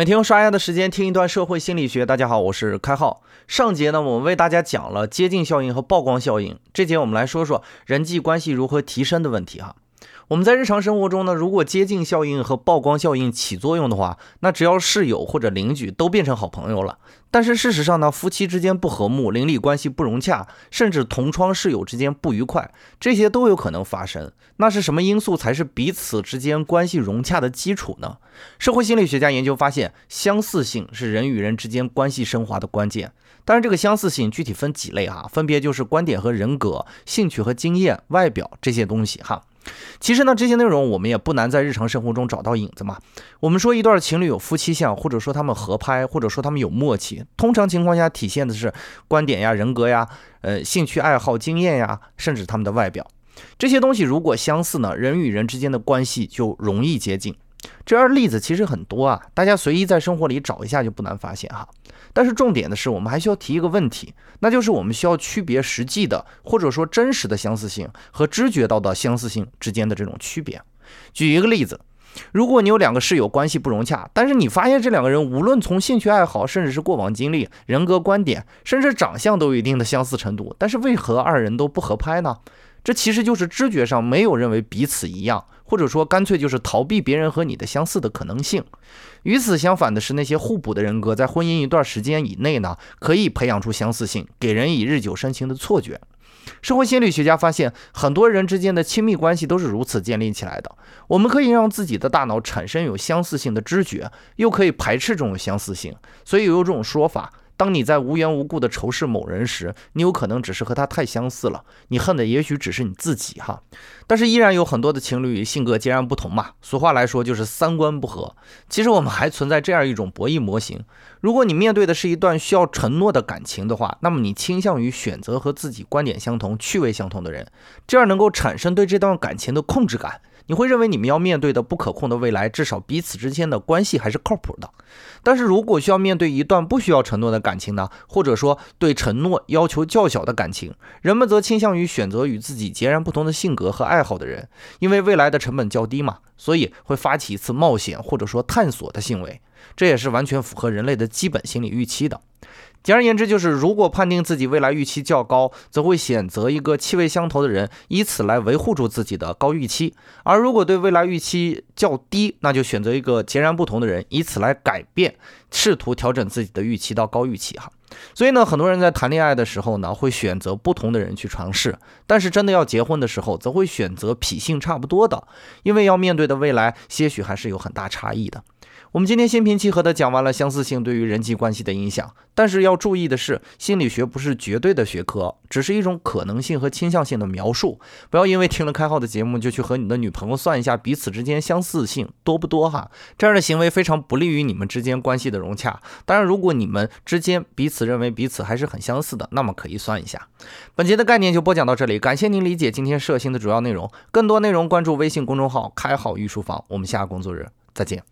每天用刷牙的时间听一段社会心理学。大家好，我是开浩。上节呢，我们为大家讲了接近效应和曝光效应。这节我们来说说人际关系如何提升的问题哈。我们在日常生活中呢，如果接近效应和曝光效应起作用的话，那只要室友或者邻居都变成好朋友了。但是事实上呢，夫妻之间不和睦，邻里关系不融洽，甚至同窗室友之间不愉快，这些都有可能发生。那是什么因素才是彼此之间关系融洽的基础呢？社会心理学家研究发现，相似性是人与人之间关系升华的关键。当然，这个相似性具体分几类哈，分别就是观点和人格、兴趣和经验、外表这些东西哈。其实呢，这些内容我们也不难在日常生活中找到影子嘛。我们说一段情侣有夫妻相，或者说他们合拍，或者说他们有默契，通常情况下体现的是观点呀、人格呀、呃兴趣爱好、经验呀，甚至他们的外表。这些东西如果相似呢，人与人之间的关系就容易接近。这样例子其实很多啊，大家随意在生活里找一下就不难发现哈。但是重点的是，我们还需要提一个问题，那就是我们需要区别实际的或者说真实的相似性和知觉到的相似性之间的这种区别。举一个例子，如果你有两个室友关系不融洽，但是你发现这两个人无论从兴趣爱好，甚至是过往经历、人格观点，甚至长相都有一定的相似程度，但是为何二人都不合拍呢？这其实就是知觉上没有认为彼此一样，或者说干脆就是逃避别人和你的相似的可能性。与此相反的是，那些互补的人格在婚姻一段时间以内呢，可以培养出相似性，给人以日久生情的错觉。社会心理学家发现，很多人之间的亲密关系都是如此建立起来的。我们可以让自己的大脑产生有相似性的知觉，又可以排斥这种相似性。所以有这种说法。当你在无缘无故的仇视某人时，你有可能只是和他太相似了，你恨的也许只是你自己哈。但是依然有很多的情侣性格截然不同嘛。俗话来说就是三观不合。其实我们还存在这样一种博弈模型：如果你面对的是一段需要承诺的感情的话，那么你倾向于选择和自己观点相同、趣味相同的人，这样能够产生对这段感情的控制感。你会认为你们要面对的不可控的未来，至少彼此之间的关系还是靠谱的。但是如果需要面对一段不需要承诺的感情呢？或者说对承诺要求较小的感情，人们则倾向于选择与自己截然不同的性格和爱好的人，因为未来的成本较低嘛，所以会发起一次冒险或者说探索的行为。这也是完全符合人类的基本心理预期的。简而言之，就是如果判定自己未来预期较高，则会选择一个气味相投的人，以此来维护住自己的高预期；而如果对未来预期较低，那就选择一个截然不同的人，以此来改变，试图调整自己的预期到高预期。哈，所以呢，很多人在谈恋爱的时候呢，会选择不同的人去尝试，但是真的要结婚的时候，则会选择脾性差不多的，因为要面对的未来，些许还是有很大差异的。我们今天心平气和地讲完了相似性对于人际关系的影响，但是要注意的是，心理学不是绝对的学科，只是一种可能性和倾向性的描述。不要因为听了开号的节目就去和你的女朋友算一下彼此之间相似性多不多哈，这样的行为非常不利于你们之间关系的融洽。当然，如果你们之间彼此认为彼此还是很相似的，那么可以算一下。本节的概念就播讲到这里，感谢您理解今天设星的主要内容。更多内容关注微信公众号“开号御书房”，我们下个工作日再见。